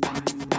Baba,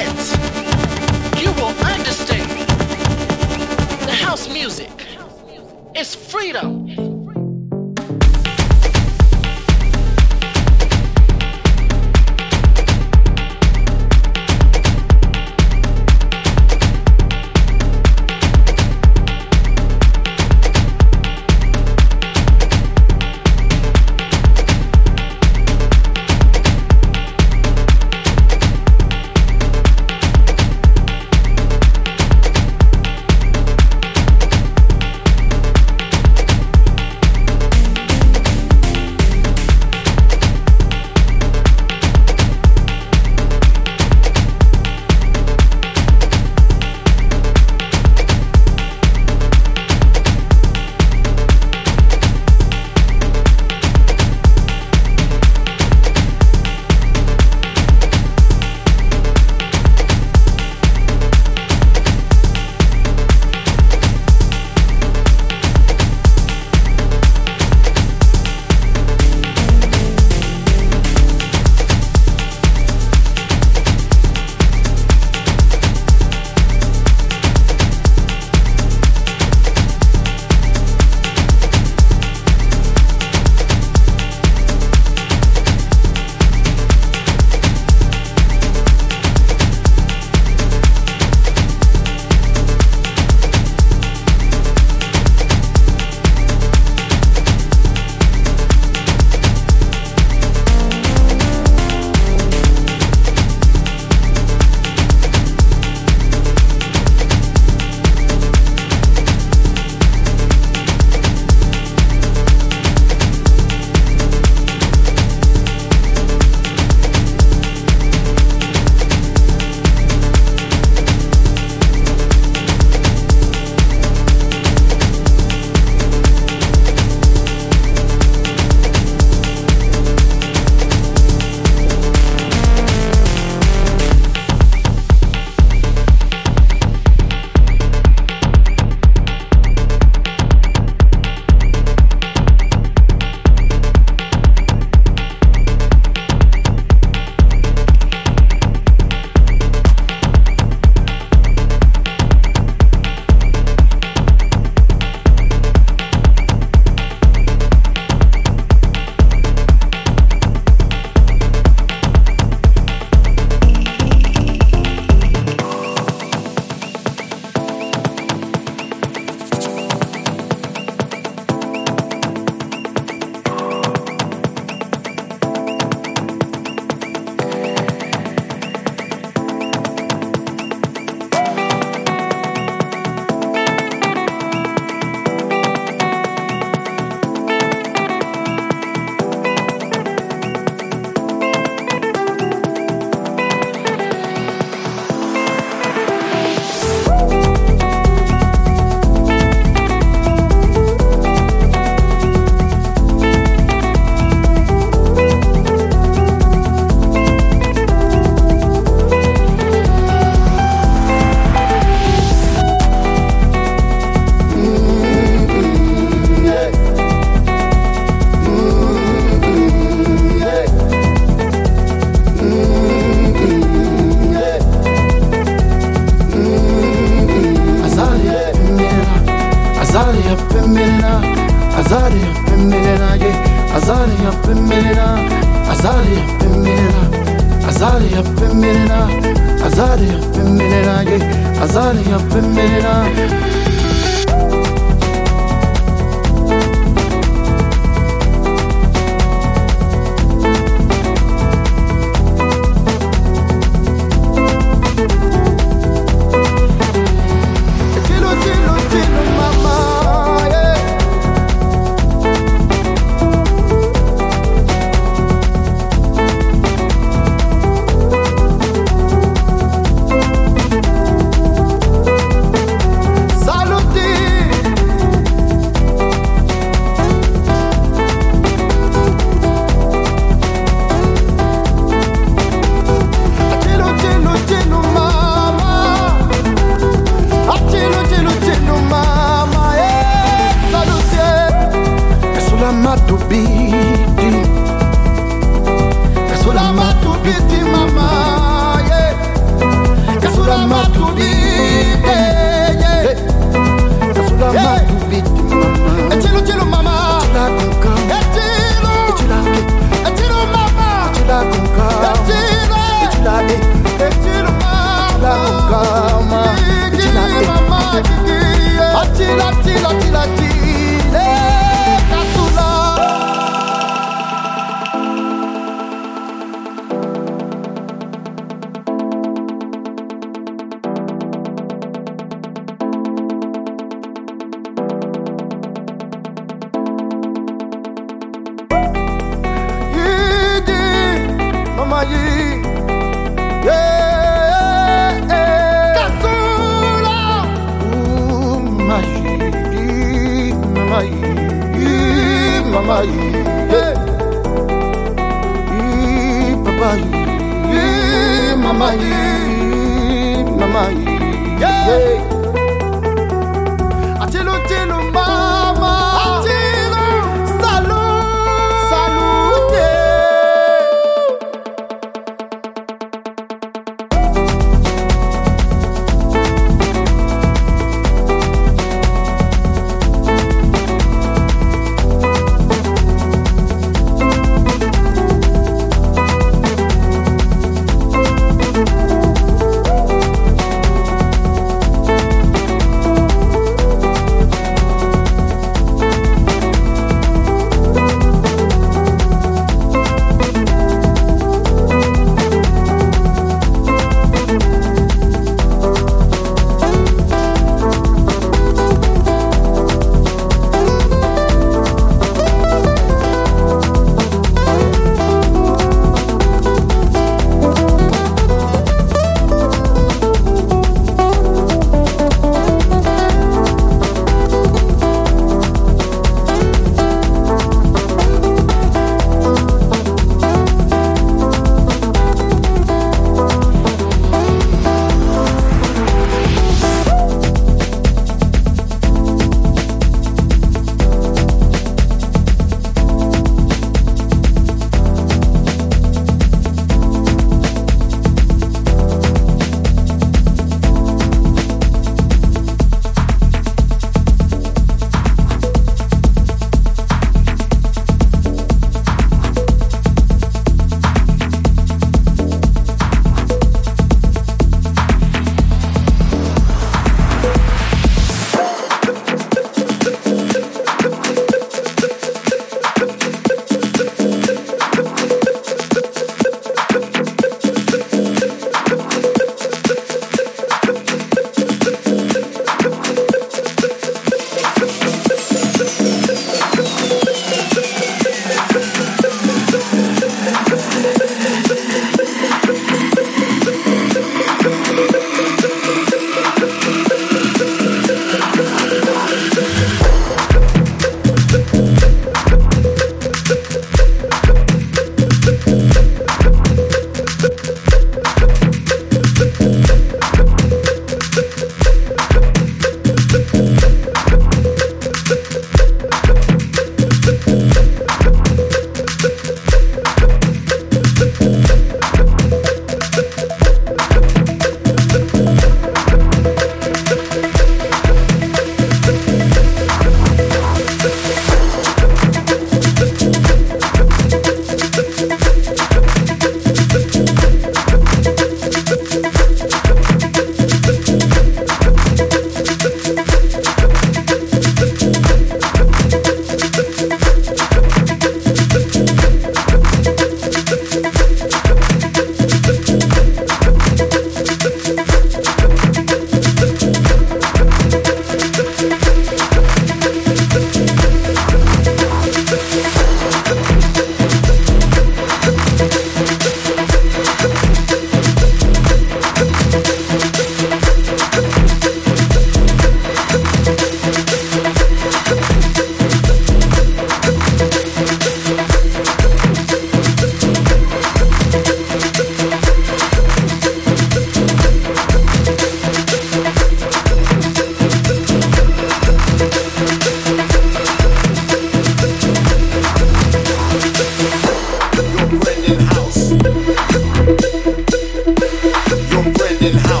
in house.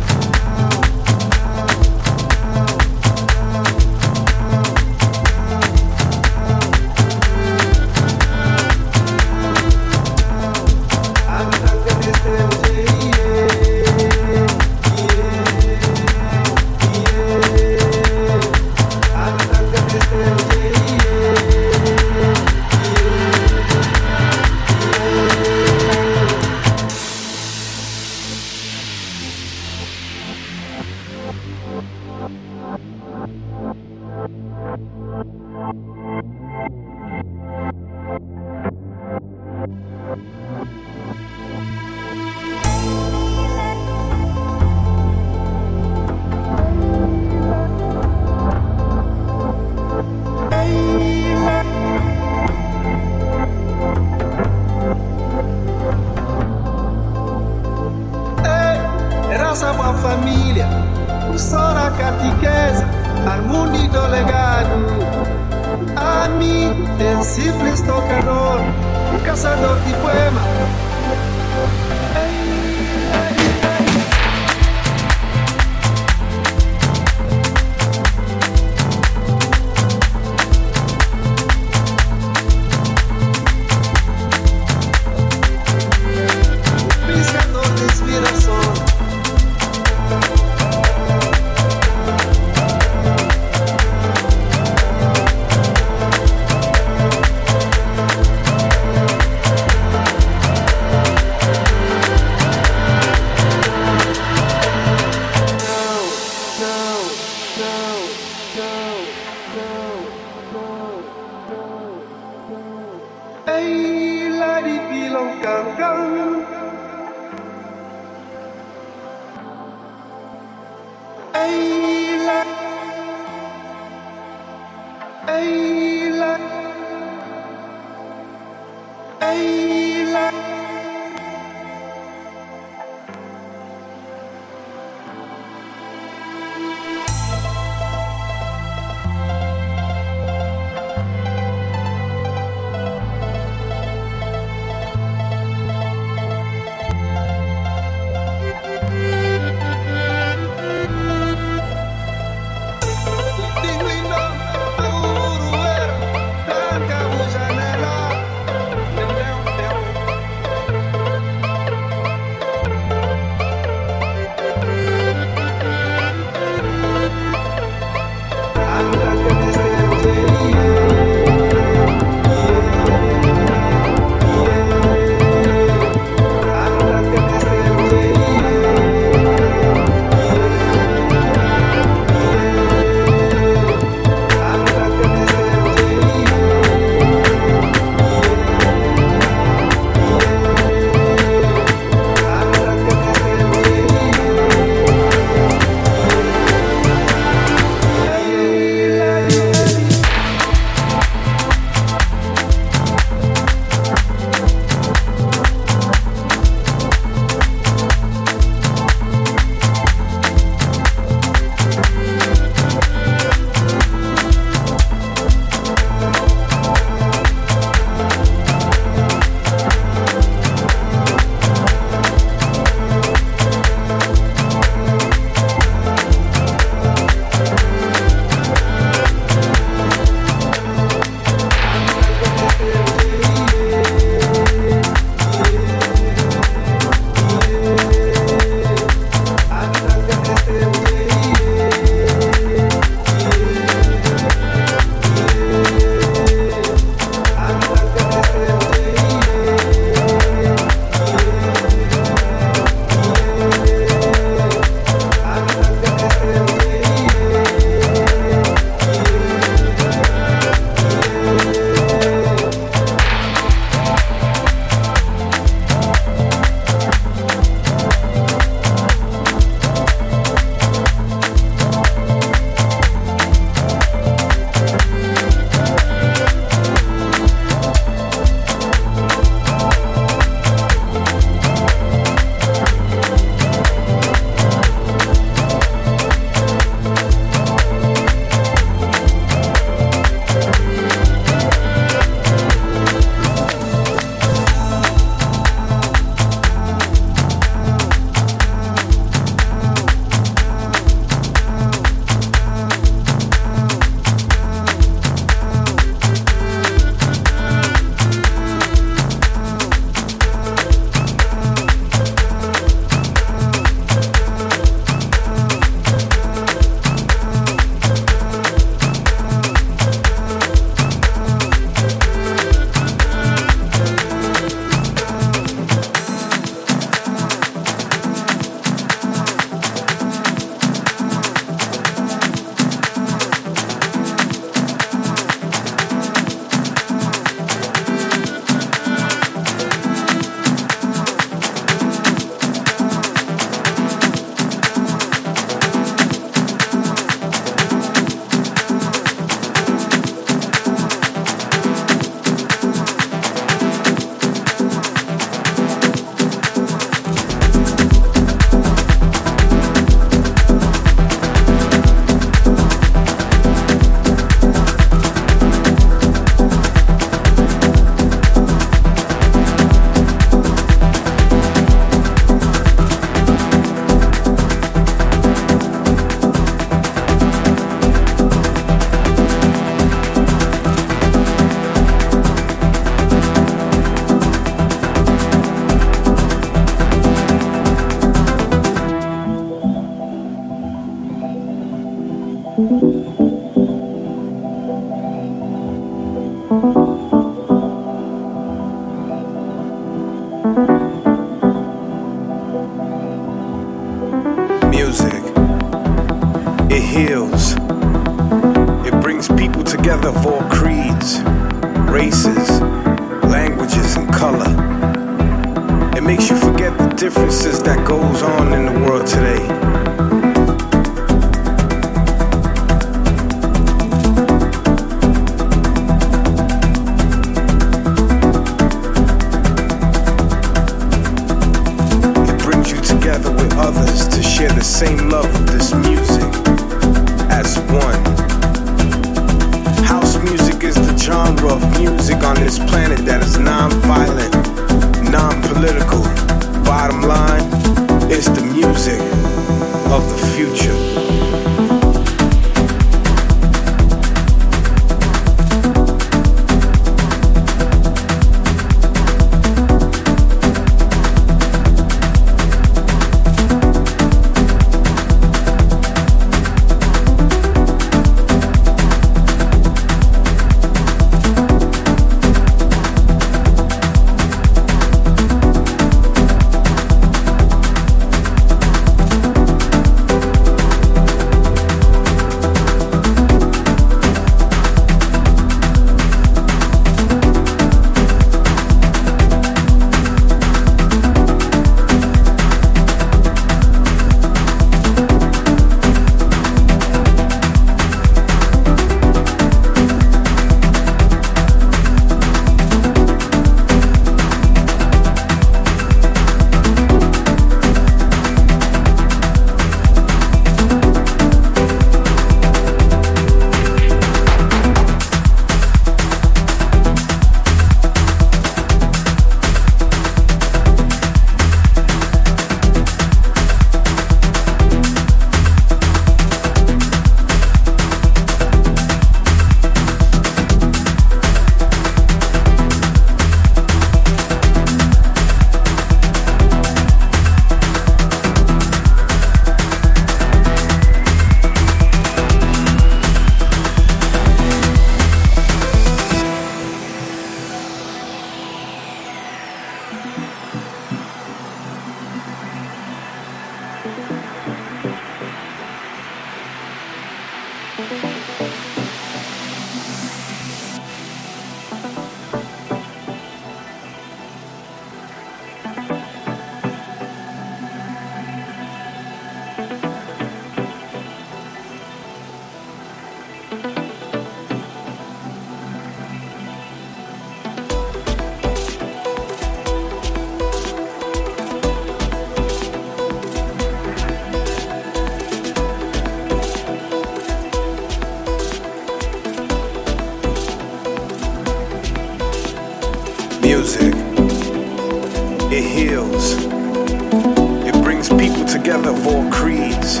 together of all creeds,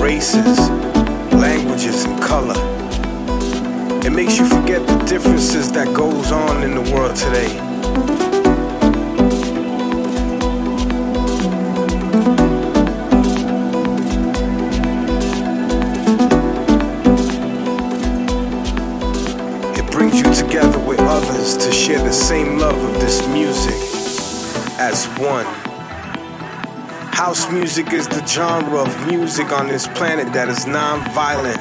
races, languages, and color. It makes you forget the differences that goes on in the world today. It brings you together with others to share the same love of this music as one. House music is the genre of music on this planet that is non violent,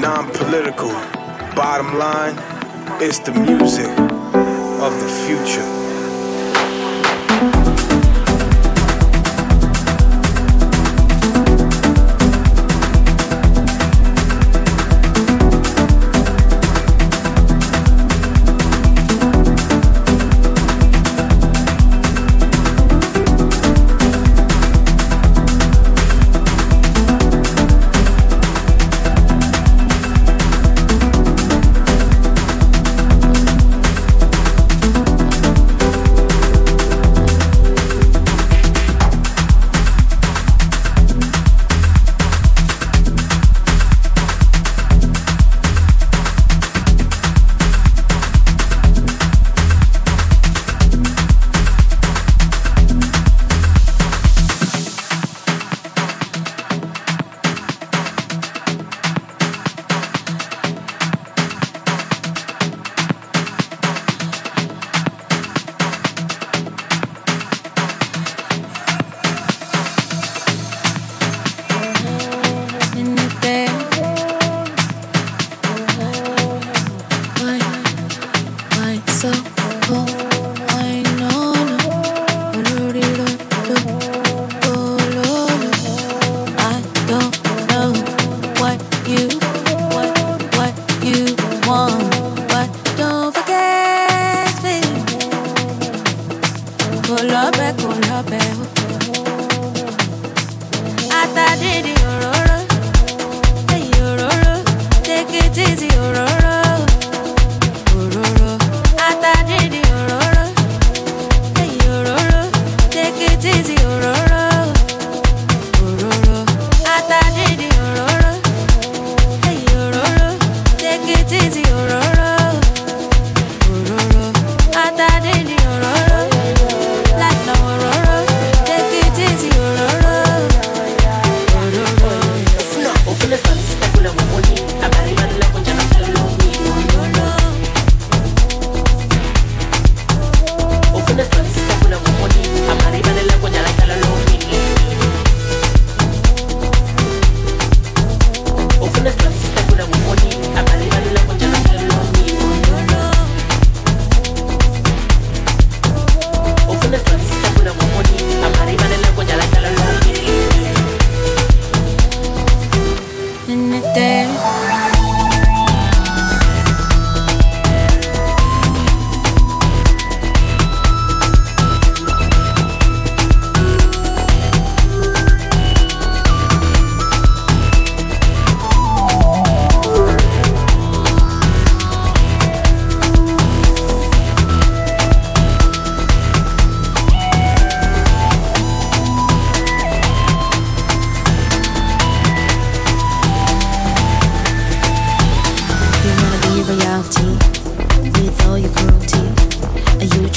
non political. Bottom line, it's the music of the future.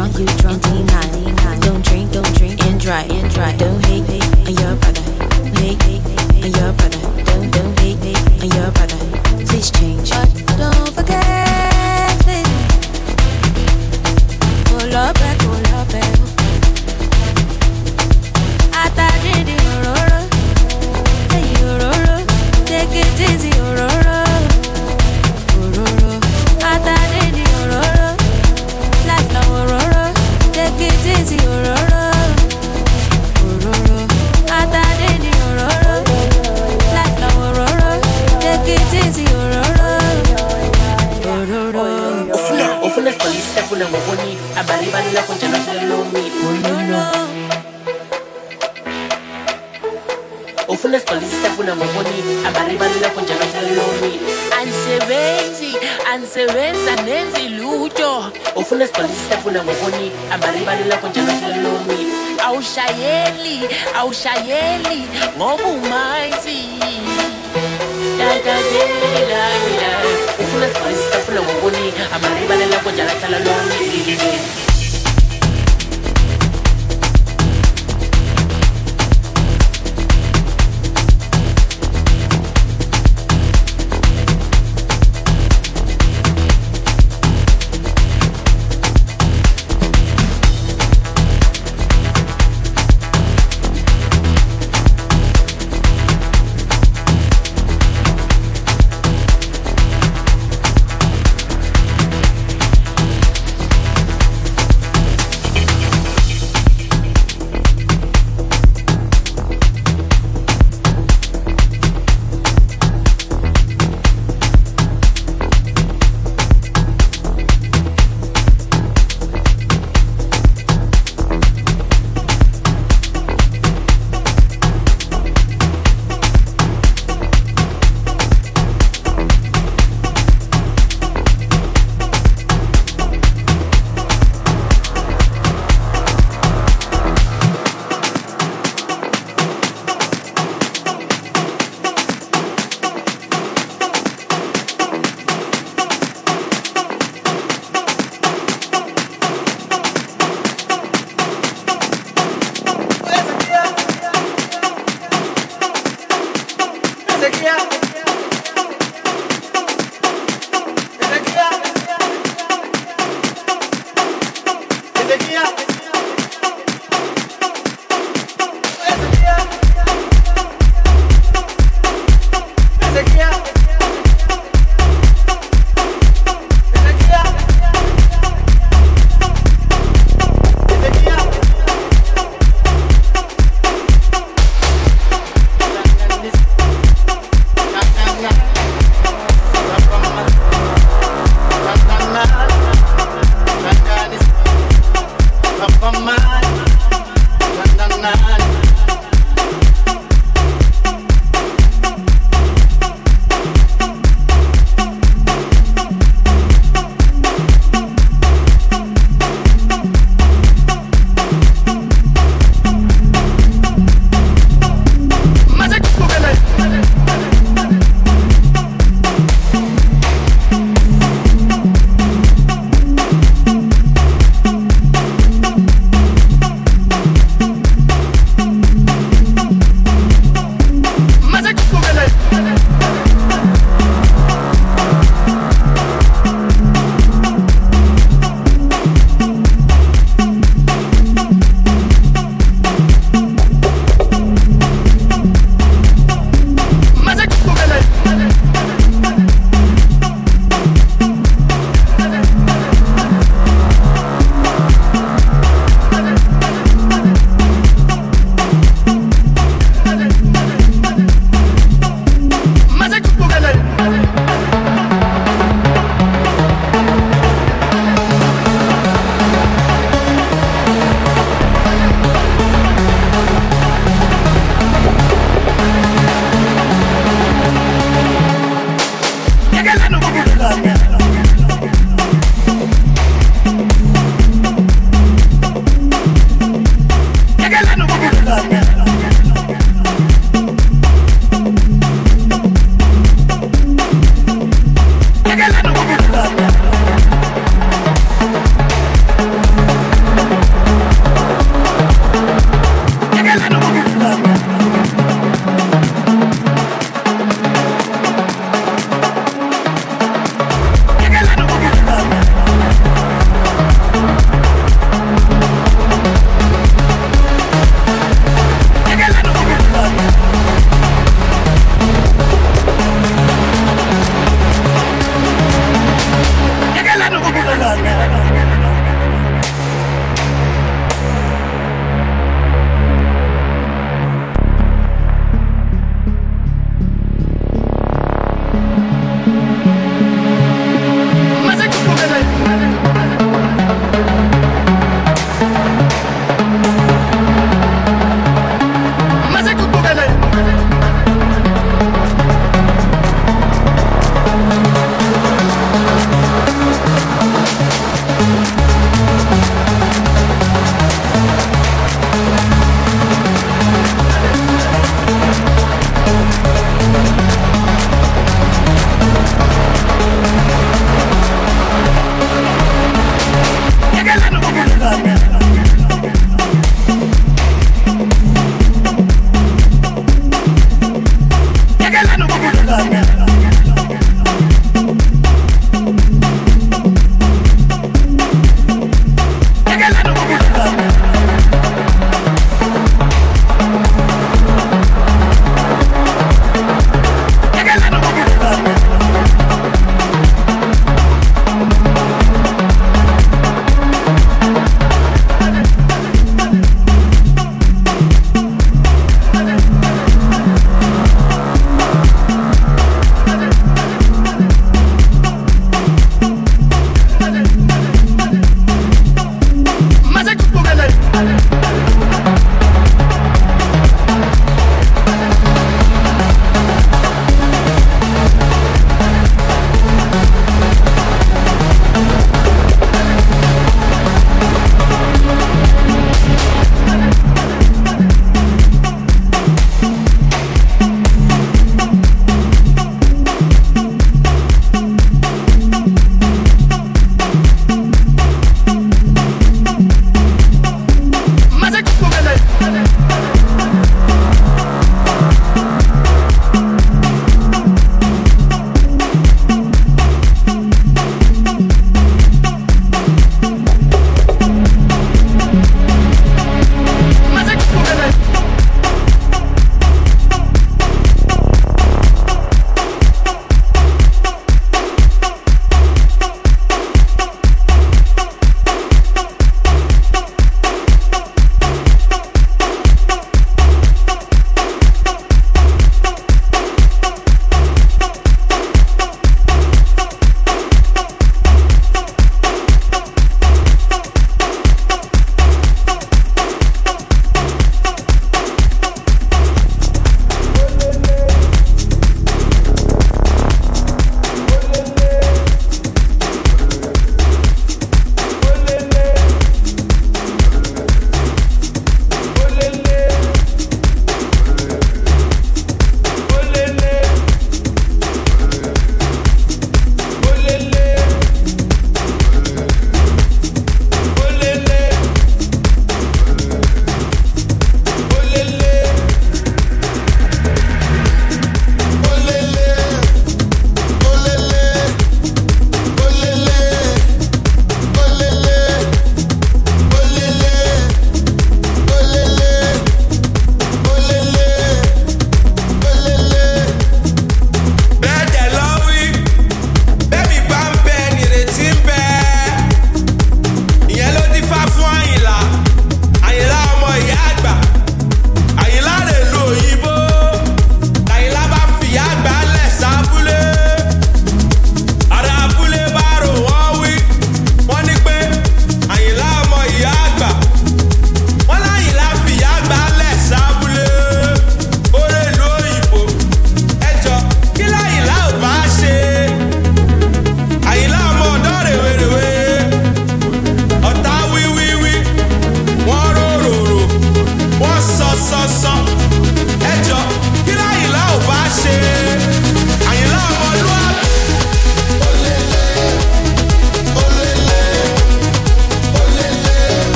drunk, you drunk, and. Don't drink, don't drink, and drive, and drive. Don't Cheyenne.